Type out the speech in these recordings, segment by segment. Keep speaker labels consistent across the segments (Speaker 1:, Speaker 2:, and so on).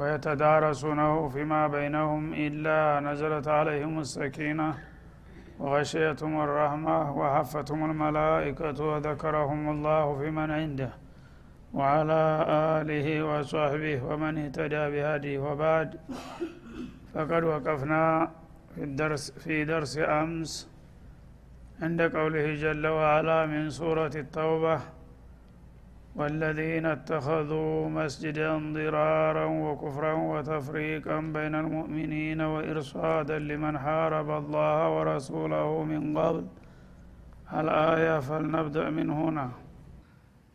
Speaker 1: ويتدارسونه فيما بينهم إلا نزلت عليهم السكينة وغشيتهم الرحمة وحفتهم الملائكة وذكرهم الله في من عنده وعلى آله وصحبه ومن اهتدى بهديه. وبعد فقد وقفنا في الدرس في درس أمس عند قوله جل وعلا من سورة التوبة والذين اتخذوا مسجدا ضرارا وكفرا وتفريقا بين المؤمنين وإرصادا لمن حارب الله ورسوله من قبل. الآية فلنبدأ من هنا.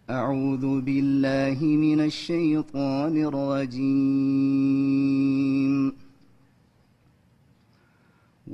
Speaker 2: أعوذ بالله من الشيطان الرجيم.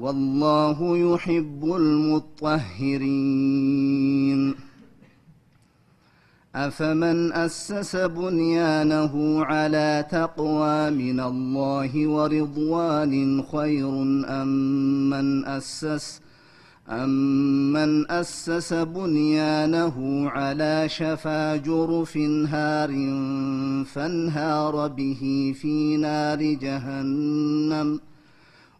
Speaker 2: والله يحب المطهرين. أفمن أسس بنيانه على تقوى من الله ورضوان خير أم من أسس أمن أسس بنيانه على شفا جرف هار فانهار به في نار جهنم.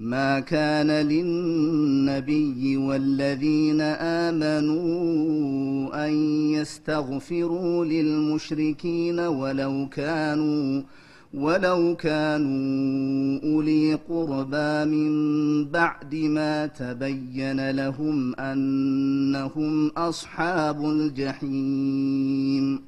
Speaker 2: ما كان للنبي والذين آمنوا أن يستغفروا للمشركين ولو كانوا ولو كانوا أولي قربى من بعد ما تبين لهم أنهم أصحاب الجحيم.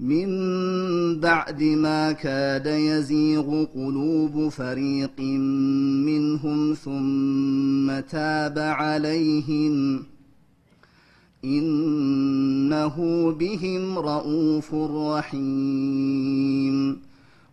Speaker 2: من بعد ما كاد يزيغ قلوب فريق منهم ثم تاب عليهم إنه بهم رءوف رحيم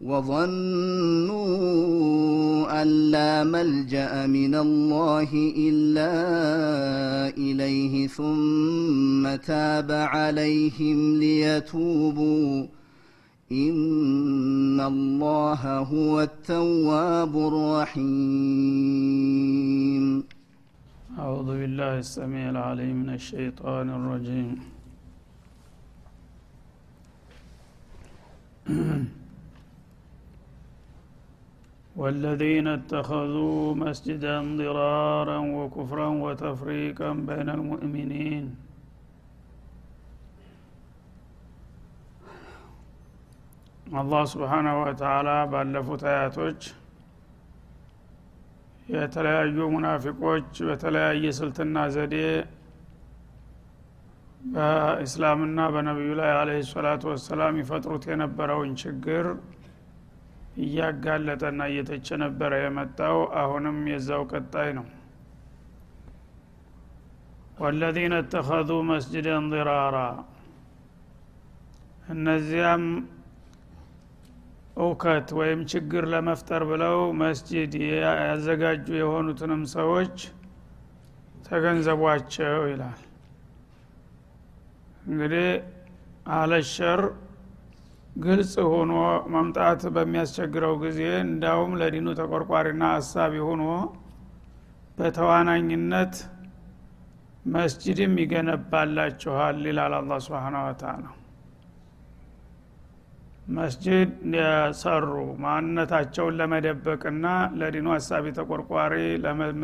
Speaker 2: وظنوا أن لا ملجأ من الله إلا إليه ثم تاب عليهم ليتوبوا. إن الله هو التواب الرحيم.
Speaker 1: أعوذ بالله السميع العليم من الشيطان الرجيم. والذين اتخذوا مسجدا ضرارا وكفرا وتفريقا بين المؤمنين አላህ ስብሓናሁ ወተላ ባለፉት አያቶች የተለያዩ ሙናፊቆች በተለያየ ስልትና ዘዴ በእስላምና በነቢዩ ላይ አለህ ሰላቱ ወሰላም ይፈጥሩት የነበረውን ችግር እያጋለጠና እየተቸ ነበረ የመጣው። አሁንም የዛው ቀጣይ ነው። ወለዚነ እተኸዙ መስጅደን ضራራ እነዚያም እውከት ወይም ችግር ለመፍጠር ብለው መስጂድ ያዘጋጁ የሆኑትንም ሰዎች ተገንዘቧቸው ይላል። እንግዲህ አለሸር ግልጽ ሆኖ መምጣት በሚያስቸግረው ጊዜ እንዳውም ለዲኑ ተቆርቋሪና አሳቢ ሆኖ በተዋናኝነት መስጅድም ይገነባላችኋል ይላል አላ ስብን ወተላ መስጅድ የሰሩ ማንነታቸውን ለመደበቅና ለዲኑ ሀሳቢ ተቆርቋሪ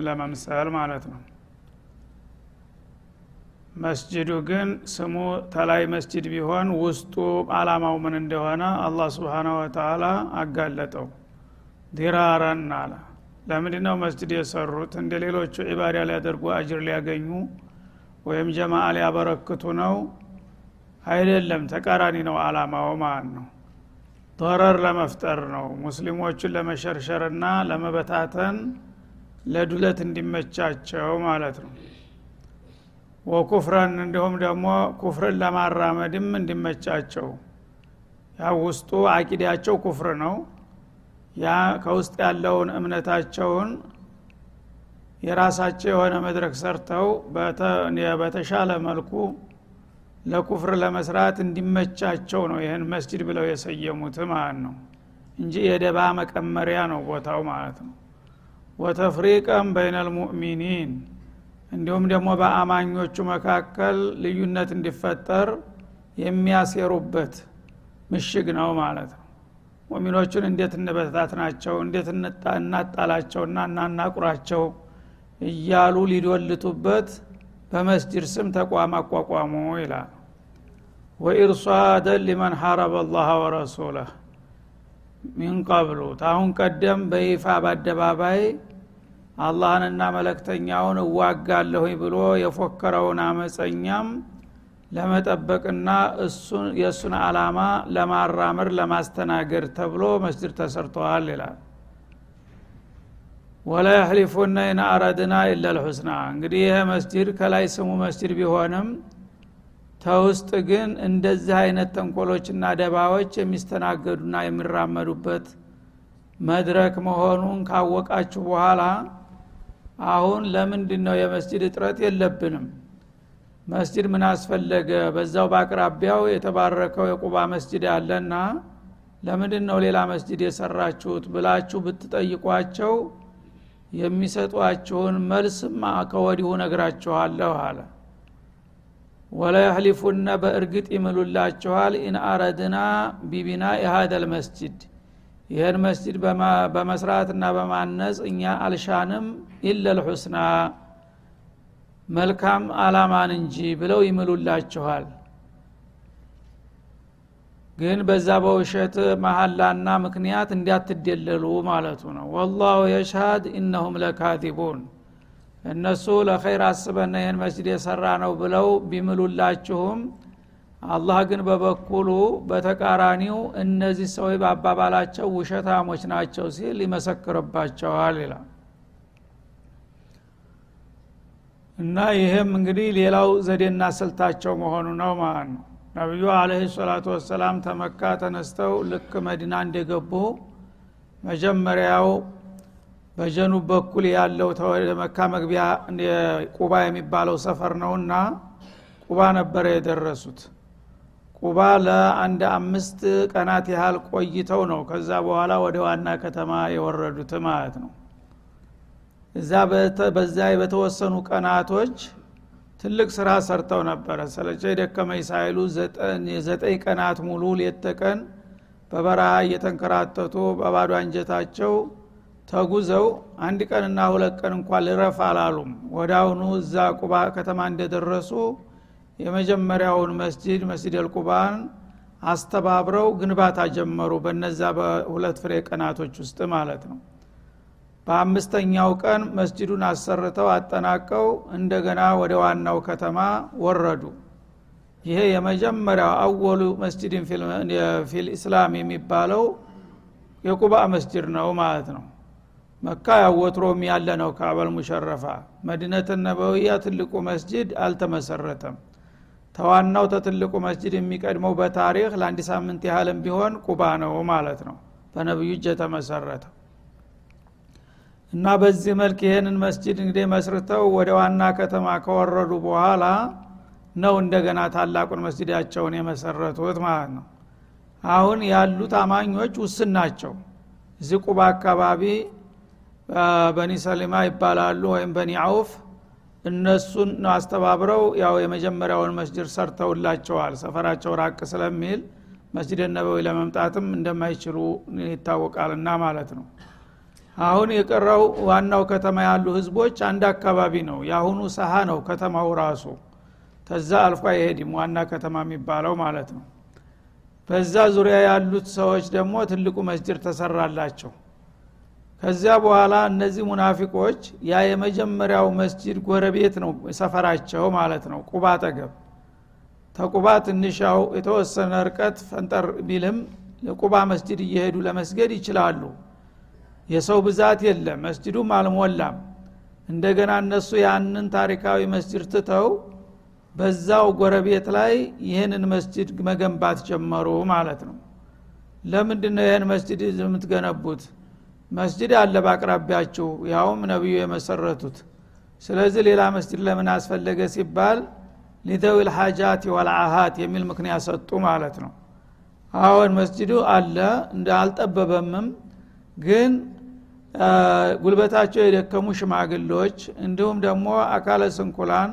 Speaker 1: ለመምሰል ማለት ነው መስጅዱ ግን ስሙ ተላይ መስጅድ ቢሆን ውስጡ አላማው ምን እንደሆነ አላህ ስብሓናሁ ወተላ አጋለጠው። ዲራረን አለ። ለምንድ ነው መስጅድ የሰሩት? እንደ ሌሎቹ ዒባዳ ሊያደርጉ አጅር ሊያገኙ ወይም ጀማአ ሊያበረክቱ ነው? አይደለም። ተቃራኒ ነው አላማው ማለት ነው። ضረር ለመፍጠር ነው። ሙስሊሞችን ለመሸርሸርና ለመበታተን ለዱለት እንዲመቻቸው ማለት ነው ወኩፍረን እንዲሁም ደግሞ ኩፍርን ለማራመድም እንዲመቻቸው። ያ ውስጡ አቂዳቸው ኩፍር ነው። ያ ከውስጥ ያለውን እምነታቸውን የራሳቸው የሆነ መድረክ ሰርተው በተሻለ መልኩ ለኩፍር ለመስራት እንዲመቻቸው ነው ይህን መስጅድ ብለው የሰየሙት ማለት ነው። እንጂ የደባ መቀመሪያ ነው ቦታው ማለት ነው። ወተፍሪቀን በይነ ልሙእሚኒን እንዲሁም ደግሞ በአማኞቹ መካከል ልዩነት እንዲፈጠር የሚያሴሩበት ምሽግ ነው ማለት ነው። ሙሚኖቹን እንዴት እንበታት ናቸው እንዴት እናጣላቸውና እናናቁራቸው እያሉ ሊዶልቱበት በመስጅድ ስም ተቋም አቋቋሙ ይላል። ወኢርሷደን ሊመን ሐረበ አላህ ወረሱለህ ሚን ታሁን ቀደም በይፋ በአደባባይ አላህንና መለክተኛውን እዋጋለሁኝ ብሎ የፎከረውን አመፀኛም ለመጠበቅና የእሱን አላማ ለማራመር ለማስተናገድ ተብሎ መስጅድ ተሰርተዋል ይላል። ወላ ያህሊፉነ ኢን አረድና ኢላ ልሑስና እንግዲህ ይህ መስጅድ ከላይ ስሙ መስጅድ ቢሆንም ተውስጥ ግን እንደዚህ አይነት ተንኮሎችና ደባዎች የሚስተናገዱና የሚራመዱበት መድረክ መሆኑን ካወቃችሁ በኋላ አሁን ለምንድን ነው የመስጅድ እጥረት የለብንም? መስጅድ ምን አስፈለገ? በዛው በአቅራቢያው የተባረከው የቁባ መስጅድ ያለና ለምንድን ነው ሌላ መስጅድ የሰራችሁት ብላችሁ ብትጠይቋቸው የሚሰጧችሁን መልስማ ከወዲሁ ነግራችኋለሁ አለ። وليحلفن በእርግጥ ይምሉላችኋል إن أردنا ببناء هذا المسجد ይህን መስጅድ በመስራትና በማነጽ እኛ አልሻንም إلا الحسنى መልካም አላማን እንጂ ብለው ይምሉላችኋል። ግን በዛ በውሸት መሀላና ምክንያት እንዲያትደለሉ ማለቱ ነው። ወላሁ የሽሃድ ኢነሁም ለካቲቡን። እነሱ ለኸይር አስበና ይህን መስጅድ የሰራ ነው ብለው ቢምሉላችሁም አላህ ግን በበኩሉ በተቃራኒው እነዚህ ሰዎች በአባባላቸው ውሸታሞች ናቸው ሲል ይመሰክርባቸዋል ይላል። እና ይህም እንግዲህ ሌላው ዘዴና ስልታቸው መሆኑ ነው ማለት ነው። ነቢዩ አለህ ሰላቱ ወሰላም ተመካ ተነስተው ልክ መዲና እንደገቡ መጀመሪያው በጀኑብ በኩል ያለው መካ መግቢያ ቁባ የሚባለው ሰፈር ነውና ቁባ ነበረ የደረሱት ቁባ ለአንድ አምስት ቀናት ያህል ቆይተው ነው ከዛ በኋላ ወደ ዋና ከተማ የወረዱት ማለት ነው። እዛ በዛ በተወሰኑ ቀናቶች ትልቅ ስራ ሰርተው ነበረ። ሰለቸ ደከመኝ ሳይሉ ዘጠኝ ቀናት ሙሉ ሌት ተቀን በበረሃ እየተንከራተቱ በባዶ አንጀታቸው ተጉዘው አንድ ቀንና ሁለት ቀን እንኳን ልረፍ አላሉም። ወደ አሁኑ እዛ ቁባ ከተማ እንደደረሱ የመጀመሪያውን መስጅድ መስጅድ አልቁባን አስተባብረው ግንባታ ጀመሩ በነዛ በሁለት ፍሬ ቀናቶች ውስጥ ማለት ነው። በአምስተኛው ቀን መስጅዱን አሰርተው አጠናቀው እንደገና ወደ ዋናው ከተማ ወረዱ። ይሄ የመጀመሪያው አወሉ መስጅድን ፊል ኢስላም የሚባለው የቁባ መስጅድ ነው ማለት ነው። መካ ያወትሮም ያለ ነው ካበል ሙሸረፋ። መዲነት ነበውያ ትልቁ መስጅድ አልተመሰረተም ተዋናው ተትልቁ መስጅድ የሚቀድመው በታሪክ ለአንድ ሳምንት ያህልም ቢሆን ቁባ ነው ማለት ነው። በነቢዩ እጅ የተመሰረተው እና በዚህ መልክ ይህንን መስጅድ እንግዲህ መስርተው ወደ ዋና ከተማ ከወረዱ በኋላ ነው እንደገና ታላቁን መስጅዳቸውን የመሰረቱት ማለት ነው። አሁን ያሉት አማኞች ውስን ናቸው። እዚህ ቁባ አካባቢ በኒ ሰሊማ ይባላሉ ወይም በኒ አውፍ እነሱን አስተባብረው ያው የመጀመሪያውን መስጅድ ሰርተውላቸዋል። ሰፈራቸው ራቅ ስለሚል መስጅድ ነበዊ ለመምጣትም እንደማይችሉ ይታወቃልና ማለት ነው። አሁን የቀረው ዋናው ከተማ ያሉ ህዝቦች አንድ አካባቢ ነው። የአሁኑ ሰሀ ነው ከተማው ራሱ። ተዛ አልፎ አይሄድም ዋና ከተማ የሚባለው ማለት ነው። በዛ ዙሪያ ያሉት ሰዎች ደግሞ ትልቁ መስጅድ ተሰራላቸው ከዚያ በኋላ እነዚህ ሙናፊቆች ያ የመጀመሪያው መስጅድ ጎረቤት ነው ሰፈራቸው ማለት ነው ቁባ አጠገብ። ተቁባ ትንሻው የተወሰነ ርቀት ፈንጠር ቢልም ለቁባ መስጅድ እየሄዱ ለመስገድ ይችላሉ። የሰው ብዛት የለም መስጅዱም አልሞላም። እንደገና እነሱ ያንን ታሪካዊ መስጅድ ትተው በዛው ጎረቤት ላይ ይህንን መስጅድ መገንባት ጀመሩ ማለት ነው። ለምንድን ነው ይህን መስጅድ የምትገነቡት መስጅድ አለ በአቅራቢያችሁ ያውም ነቢዩ የመሰረቱት። ስለዚህ ሌላ መስጅድ ለምን አስፈለገ ሲባል ሊደዊ ልሓጃት ወልአሃት የሚል ምክንያት ሰጡ ማለት ነው። አሁን መስጅዱ አለ እንደ አልጠበበምም ግን ጉልበታቸው የደከሙ ሽማግሎች እንዲሁም ደግሞ አካለ ስንኩላን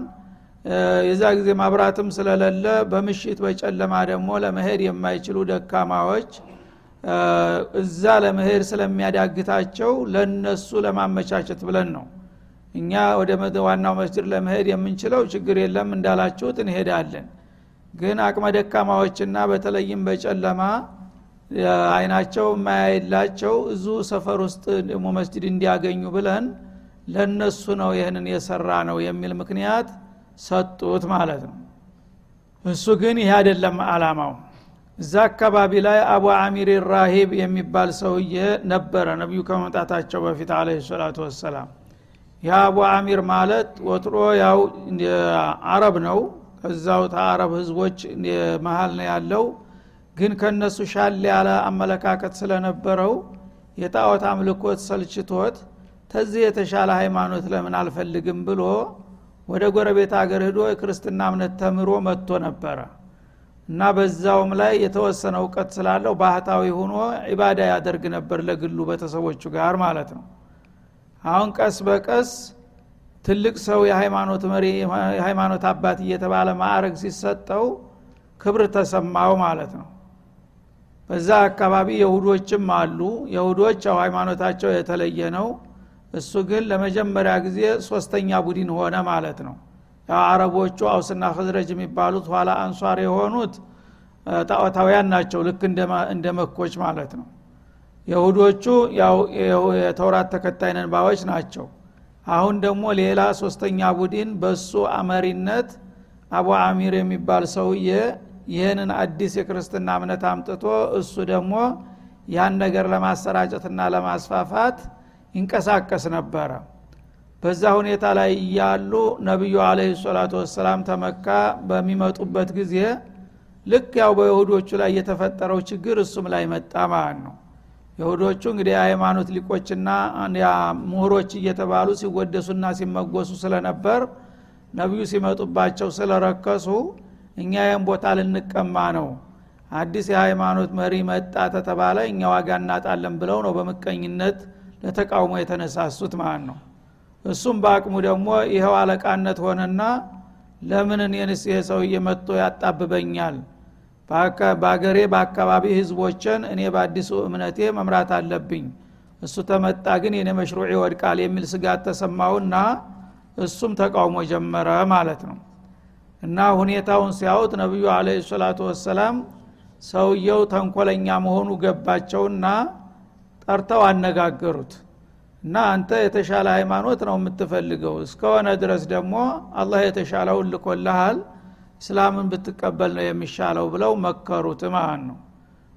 Speaker 1: የዛ ጊዜ ማብራትም ስለሌለ በምሽት በጨለማ ደግሞ ለመሄድ የማይችሉ ደካማዎች እዛ ለመሄድ ስለሚያዳግታቸው ለነሱ ለማመቻቸት ብለን ነው። እኛ ወደ ዋናው መስጅድ ለመሄድ የምንችለው ችግር የለም እንዳላችሁት እንሄዳለን። ግን አቅመ ደካማዎችና በተለይም በጨለማ አይናቸው የማያይላቸው እዙ ሰፈር ውስጥ ደግሞ መስጅድ እንዲያገኙ ብለን ለነሱ ነው ይህንን የሰራ ነው የሚል ምክንያት ሰጡት ማለት ነው። እሱ ግን ይህ አይደለም አላማው እዛ አካባቢ ላይ አቡ አሚር ራሂብ የሚባል ሰውዬ ነበረ ነቢዩ ከመምጣታቸው በፊት አለ ሰላቱ ወሰላም። ያ አቡ አሚር ማለት ወትሮ ያው አረብ ነው። ከዛው ተአረብ ህዝቦች መሀል ነው ያለው። ግን ከነሱ ሻል ያለ አመለካከት ስለነበረው የጣዖት አምልኮት ሰልችቶት ተዚህ የተሻለ ሃይማኖት ለምን አልፈልግም ብሎ ወደ ጎረቤት አገር ሂዶ የክርስትና እምነት ተምሮ መጥቶ ነበረ እና በዛውም ላይ የተወሰነ እውቀት ስላለው ባህታዊ ሆኖ ዒባዳ ያደርግ ነበር ለግሉ ቤተሰቦቹ ጋር ማለት ነው። አሁን ቀስ በቀስ ትልቅ ሰው የሃይማኖት መሪ የሃይማኖት አባት እየተባለ ማዕረግ ሲሰጠው ክብር ተሰማው ማለት ነው። በዛ አካባቢ የሁዶችም አሉ። የሁዶች ያው ሃይማኖታቸው የተለየ ነው። እሱ ግን ለመጀመሪያ ጊዜ ሶስተኛ ቡድን ሆነ ማለት ነው አረቦቹ አውስና ክዝረጅ የሚባሉት ኋላ አንሷር የሆኑት ጣዖታውያን ናቸው። ልክ እንደ መኮች ማለት ነው። የሁዶቹ ያው የተውራት ተከታይ ነንባዎች ናቸው። አሁን ደግሞ ሌላ ሶስተኛ ቡድን በሱ አመሪነት አቡ አሚር የሚባል ሰውዬ ይህንን አዲስ የክርስትና እምነት አምጥቶ እሱ ደግሞ ያን ነገር ለማሰራጨትና ለማስፋፋት ይንቀሳቀስ ነበረ በዛ ሁኔታ ላይ እያሉ ነቢዩ አለህ ሰላቱ ወሰላም ተመካ በሚመጡበት ጊዜ ልክ ያው በይሁዶቹ ላይ የተፈጠረው ችግር እሱም ላይ መጣ ማለት ነው። ይሁዶቹ እንግዲህ የሃይማኖት ሊቆችና ምሁሮች እየተባሉ ሲወደሱና ሲመጎሱ ስለነበር ነቢዩ ሲመጡባቸው ስለረከሱ እኛ ይህን ቦታ ልንቀማ ነው። አዲስ የሃይማኖት መሪ መጣ ተተባለ እኛ ዋጋ እናጣለን ብለው ነው በምቀኝነት ለተቃውሞ የተነሳሱት ማለት ነው እሱም በአቅሙ ደግሞ ይኸው አለቃነት ሆነና ለምን እኔንስ ይሄ ሰውዬ መጥቶ ያጣብበኛል? በአገሬ በአካባቢ ህዝቦችን እኔ በአዲሱ እምነቴ መምራት አለብኝ። እሱ ተመጣ ግን የኔ መሽሩዕ ይወድቃል የሚል ስጋት ተሰማውና እሱም ተቃውሞ ጀመረ ማለት ነው። እና ሁኔታውን ሲያዩት ነቢዩ አለ ሰላቱ ወሰላም ሰውየው ተንኮለኛ መሆኑ ገባቸውና ጠርተው አነጋገሩት እና አንተ የተሻለ ሃይማኖት ነው የምትፈልገው። እስከሆነ ድረስ ደግሞ አላህ የተሻለውን ልኮልሃል እስላምን ብትቀበል ነው የሚሻለው ብለው መከሩት ማለት ነው።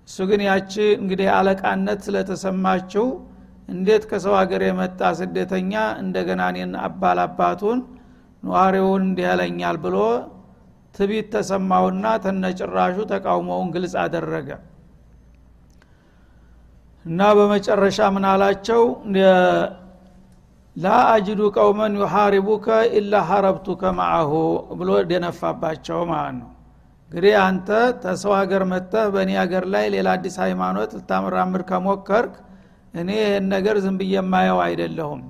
Speaker 1: እሱ ግን ያቺ እንግዲህ አለቃነት ስለተሰማችው እንዴት ከሰው ሀገር የመጣ ስደተኛ እንደገና እኔን አባል አባቱን ነዋሪውን እንዲህ ያለኛል ብሎ ትቢት ተሰማውና ተነጭራሹ ተቃውሞውን ግልጽ አደረገ እና በመጨረሻ ምን አላቸው? ላ አጅዱ ቀውመን ዩሐሪቡከ ኢላ ሀረብቱከ ማአሁ ብሎ ደነፋባቸው ማለት ነው። እንግዲህ አንተ ተሰው ሀገር መጥተህ በእኔ ሀገር ላይ ሌላ አዲስ ሃይማኖት ልታመራምር ከሞከርክ እኔ ይህን ነገር ዝም ብዬ የማየው አይደለሁም።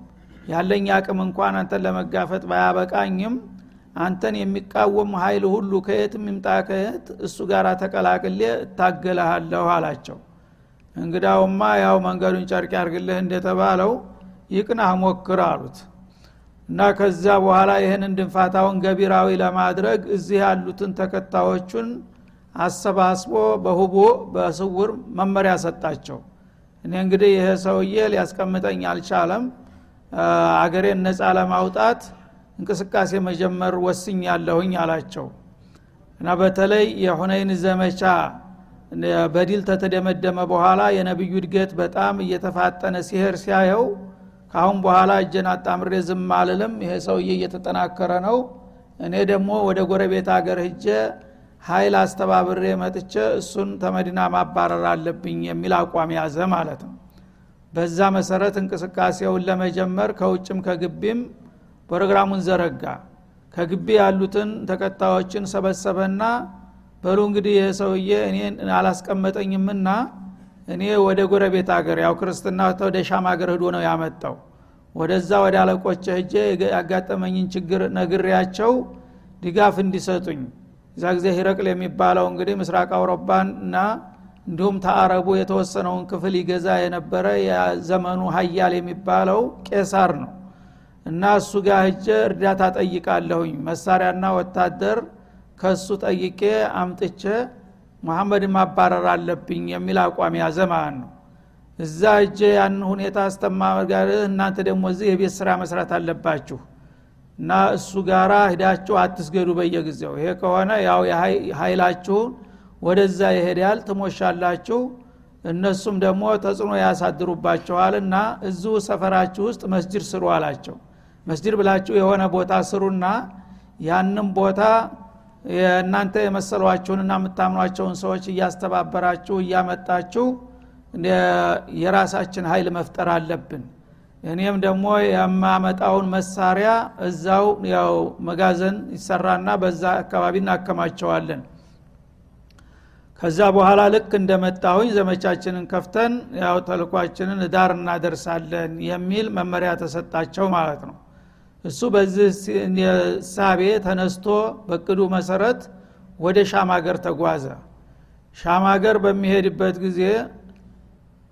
Speaker 1: ያለኝ አቅም እንኳን አንተን ለመጋፈጥ ባያበቃኝም አንተን የሚቃወም ኃይል ሁሉ ከየትም ይምጣ ከየት እሱ ጋር ተቀላቅሌ እታገለሃለሁ አላቸው እንግዳውማ ያው መንገዱን ጨርቅ ያርግልህ እንደተባለው ይቅናህ ሞክር አሉት። እና ከዛ በኋላ ይህንን ድንፋታውን ገቢራዊ ለማድረግ እዚህ ያሉትን ተከታዮቹን አሰባስቦ በሁቦ በስውር መመሪያ ሰጣቸው። እኔ እንግዲህ ይሄ ሰውዬ ሊያስቀምጠኝ አልቻለም። አገሬን ነፃ ለማውጣት እንቅስቃሴ መጀመር ወስኝ ያለሁኝ አላቸው። እና በተለይ የሁነይን ዘመቻ በዲል ተተደመደመ በኋላ የነቢዩ እድገት በጣም እየተፋጠነ ሲሄር ሲያየው ካአሁን በኋላ እጀን አጣምሬ ዝም አልልም ይሄ ሰውዬ እየተጠናከረ ነው። እኔ ደግሞ ወደ ጎረቤት ሀገር ህጀ ሀይል አስተባብሬ መጥቼ እሱን ተመዲና ማባረር አለብኝ የሚል አቋም ያዘ ማለት ነው። በዛ መሰረት እንቅስቃሴውን ለመጀመር ከውጭም ከግቢም ፕሮግራሙን ዘረጋ። ከግቢ ያሉትን ተከታዮችን ሰበሰበና በሉ እንግዲህ ይህ ሰውዬ እኔን አላስቀመጠኝምና እኔ ወደ ጎረቤት ሀገር ያው ክርስትና ወደ ሻም ሀገር ህዶ ነው ያመጣው። ወደዛ ወደ አለቆች ህጄ ያጋጠመኝን ችግር ነግሬያቸው ድጋፍ እንዲሰጡኝ። እዛ ጊዜ ሂረቅል የሚባለው እንግዲህ ምስራቅ አውሮፓን እና እንዲሁም ተአረቡ የተወሰነውን ክፍል ይገዛ የነበረ የዘመኑ ሀያል የሚባለው ቄሳር ነው። እና እሱ ጋር ህጀ እርዳታ ጠይቃለሁኝ። መሳሪያና ወታደር ከሱ ጠይቄ አምጥቼ መሐመድ ማባረር አለብኝ የሚል አቋም ያዘ ማለት ነው። እዛ እጀ ያን ሁኔታ አስተማጋር እናንተ ደግሞ እዚህ የቤት ስራ መስራት አለባችሁ እና እሱ ጋራ ሂዳችሁ አትስገዱ በየጊዜው። ይሄ ከሆነ ያው ኃይላችሁን ወደዛ ይሄዳል ትሞሻላችሁ እነሱም ደግሞ ተጽዕኖ ያሳድሩባቸዋል እና እዚሁ ሰፈራችሁ ውስጥ መስጅድ ስሩ አላቸው። መስጅድ ብላችሁ የሆነ ቦታ ስሩና ያንም ቦታ የእናንተ የመሰሏችሁንና የምታምኗቸውን ሰዎች እያስተባበራችሁ እያመጣችሁ የራሳችን ኃይል መፍጠር አለብን። እኔም ደግሞ የማመጣውን መሳሪያ እዛው ያው መጋዘን ይሰራና በዛ አካባቢ እናከማቸዋለን። ከዛ በኋላ ልክ እንደመጣሁኝ ዘመቻችንን ከፍተን ያው ተልኳችንን ዳር እናደርሳለን የሚል መመሪያ ተሰጣቸው ማለት ነው እሱ በዚህ ሳቤ ተነስቶ በቅዱ መሰረት ወደ ሻም ሀገር ተጓዘ። ሻም ሀገር በሚሄድበት ጊዜ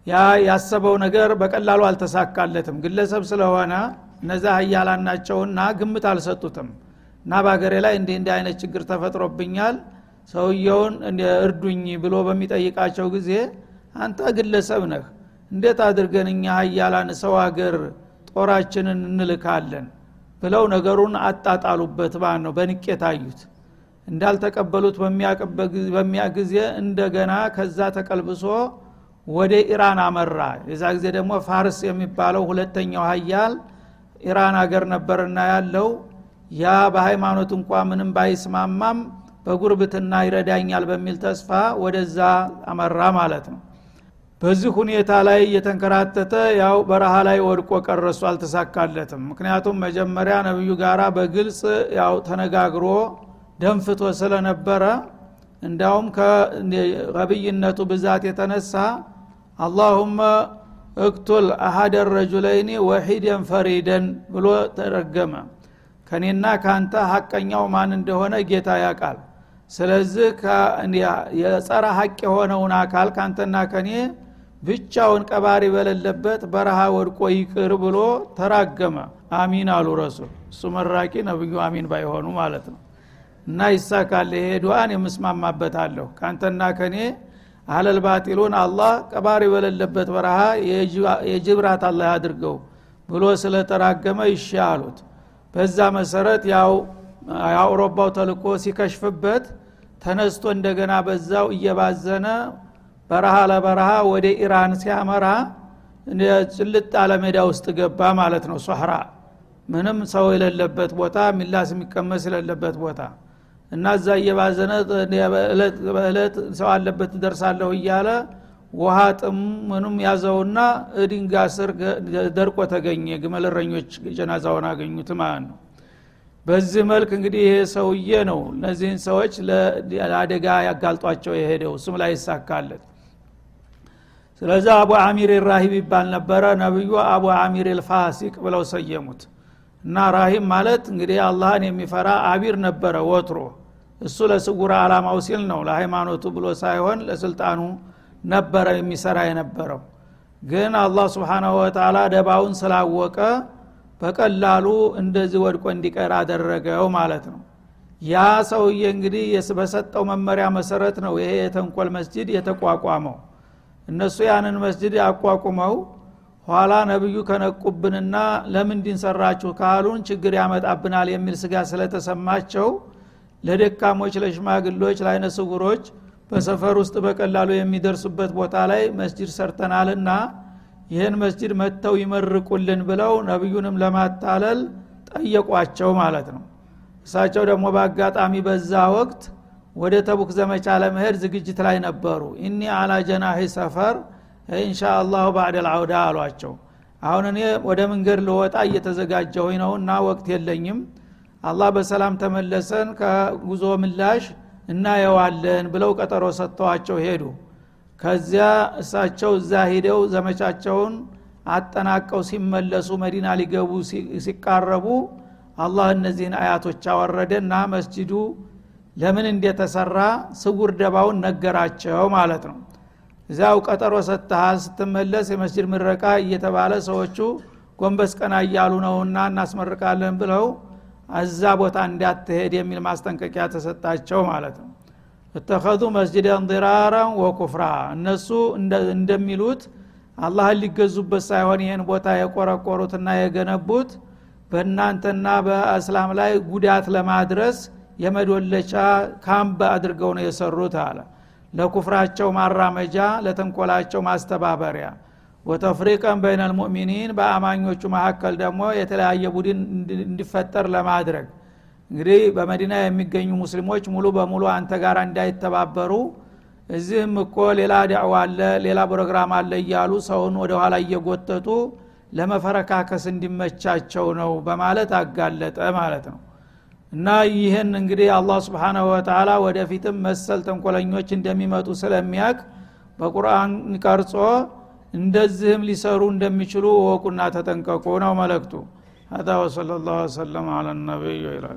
Speaker 1: ያ ያሰበው ነገር በቀላሉ አልተሳካለትም። ግለሰብ ስለሆነ እነዛ ሀያላን ናቸውና ግምት አልሰጡትም። እና በሀገሬ ላይ እንዲህ እንዲህ አይነት ችግር ተፈጥሮብኛል ሰውየውን እርዱኝ ብሎ በሚጠይቃቸው ጊዜ አንተ ግለሰብ ነህ እንዴት አድርገን እኛ ሀያላን ሰው ሀገር ጦራችንን እንልካለን ብለው ነገሩን አጣጣሉበት። ማለት ነው? በንቄት አዩት። እንዳልተቀበሉት በሚያ ጊዜ እንደገና ከዛ ተቀልብሶ ወደ ኢራን አመራ። የዛ ጊዜ ደግሞ ፋርስ የሚባለው ሁለተኛው ሀያል ኢራን ሀገር ነበርና ያለው። ያ በሃይማኖት እንኳ ምንም ባይስማማም በጉርብትና ይረዳኛል በሚል ተስፋ ወደዛ አመራ ማለት ነው በዚህ ሁኔታ ላይ እየተንከራተተ ያው በረሃ ላይ ወድቆ ቀረሱ አልተሳካለትም። ምክንያቱም መጀመሪያ ነብዩ ጋራ በግልጽ ያው ተነጋግሮ ደንፍቶ ስለነበረ እንዳውም ከቀብይነቱ ብዛት የተነሳ አላሁመ እቅቱል አሀደ ረጁለይኒ ወሒደን ፈሪደን ብሎ ተረገመ። ከኔና ካንተ ሀቀኛው ማን እንደሆነ ጌታ ያቃል ስለዚህ የጸረ ሀቅ የሆነውን አካል ካንተና ከኔ ብቻውን ቀባሪ በሌለበት በረሃ ወድቆ ይቅር ብሎ ተራገመ። አሚን አሉ ረሱል። እሱ መራቂ ነብዩ አሚን ባይሆኑ ማለት ነው። እና ይሳካል። ይሄ ዱአን የምስማማበታለሁ። ካንተና ከኔ አህለል ባጢሉን አላህ ቀባሪ በሌለበት በረሃ የጅብራት አላህ ያድርገው ብሎ ስለተራገመ ይሻ አሉት። በዛ መሰረት ያው የአውሮፓው ተልኮ ሲከሽፍበት ተነስቶ እንደገና በዛው እየባዘነ በረሃ ለበረሃ ወደ ኢራን ሲያመራ ጭልጥ አለሜዳ ውስጥ ገባ ማለት ነው። ሶህራ ምንም ሰው የሌለበት ቦታ ሚላስ የሚቀመስ የሌለበት ቦታ እና እዛ እየባዘነ በእለት ሰው አለበት ደርሳለሁ እያለ ውሃ ጥም ምኑም ያዘውና እድንጋ ስር ደርቆ ተገኘ። ግመልረኞች ጀናዛውን አገኙት ማለት ነው። በዚህ መልክ እንግዲህ ይሄ ሰውዬ ነው። እነዚህን ሰዎች ለአደጋ ያጋልጧቸው የሄደው እሱም ላይ ይሳካለት ስለዚህ አቡ አሚር ራሂብ ይባል ነበረ። ነብዩ አቡ አሚር ልፋሲቅ ብለው ሰየሙት። እና ራሂም ማለት እንግዲህ አላህን የሚፈራ አቢር ነበረ ወትሮ። እሱ ለስጉር አላማው ሲል ነው ለሃይማኖቱ ብሎ ሳይሆን ለስልጣኑ ነበረ የሚሰራ የነበረው። ግን አላህ ስብሓናሁ ወተላ ደባውን ስላወቀ በቀላሉ እንደዚህ ወድቆ እንዲቀር አደረገው ማለት ነው። ያ ሰውዬ እንግዲህ በሰጠው መመሪያ መሰረት ነው ይሄ የተንኮል መስጅድ የተቋቋመው እነሱ ያንን መስጅድ አቋቁመው ኋላ ነብዩ ከነቁብንና ለምንድን ሰራችሁ ካሉን ችግር ያመጣብናል የሚል ስጋ ስለተሰማቸው ለደካሞች ለሽማግሎች ለአይነ ስውሮች በሰፈር ውስጥ በቀላሉ የሚደርሱበት ቦታ ላይ መስጅድ ሰርተናልና ይህን መስጅድ መጥተው ይመርቁልን ብለው ነቢዩንም ለማታለል ጠየቋቸው ማለት ነው። እሳቸው ደግሞ በአጋጣሚ በዛ ወቅት ወደ ተቡክ ዘመቻ ለመሄድ ዝግጅት ላይ ነበሩ። ኢኒ አላ ጀናሂ ሰፈር ኢንሻ አላሁ ባዕደል አውዳ አሏቸው። አሁን እኔ ወደ መንገድ ልወጣ እየተዘጋጀሁኝ ነው እና ወቅት የለኝም። አላህ በሰላም ተመለሰን ከጉዞ ምላሽ እናየዋለን ብለው ቀጠሮ ሰጥተዋቸው ሄዱ። ከዚያ እሳቸው እዛ ሂደው ዘመቻቸውን አጠናቀው ሲመለሱ መዲና ሊገቡ ሲቃረቡ አላህ እነዚህን አያቶች አወረደና መስጅዱ ለምን እንደተሰራ ስውር ደባውን ነገራቸው ማለት ነው። እዚያው ቀጠሮ ሰጥተሃል ስትመለስ የመስጅድ ምረቃ እየተባለ ሰዎቹ ጎንበስ ቀና እያሉ ነውና እናስመርቃለን ብለው እዛ ቦታ እንዳትሄድ የሚል ማስጠንቀቂያ ተሰጣቸው ማለት ነው። እተኸዙ መስጅደን ዲራራን ወኩፍራ እነሱ እንደሚሉት አላህን ሊገዙበት ሳይሆን ይህን ቦታ የቆረቆሩትና የገነቡት በእናንተና በእስላም ላይ ጉዳት ለማድረስ የመዶለቻ ካምብ አድርገው ነው የሰሩት አለ። ለኩፍራቸው ማራመጃ ለተንኮላቸው ማስተባበሪያ። ወተፍሪቀን በይነ ልሙእሚኒን በአማኞቹ መካከል ደግሞ የተለያየ ቡድን እንዲፈጠር ለማድረግ። እንግዲህ በመዲና የሚገኙ ሙስሊሞች ሙሉ በሙሉ አንተ ጋር እንዳይተባበሩ እዚህም እኮ ሌላ ዳዕዋ አለ ሌላ ፕሮግራም አለ እያሉ ሰውን ወደ ኋላ እየጎተቱ ለመፈረካከስ እንዲመቻቸው ነው በማለት አጋለጠ ማለት ነው እና ይህን እንግዲህ አላህ ስብሓናሁ ወተላ ወደፊትም መሰል ተንኮለኞች እንደሚመጡ ስለሚያቅ በቁርአን ቀርጾ እንደዚህም ሊሰሩ እንደሚችሉ ወቁና ተጠንቀቁ ነው መለክቱ هذا وصلى الله وسلم على النبي وإلى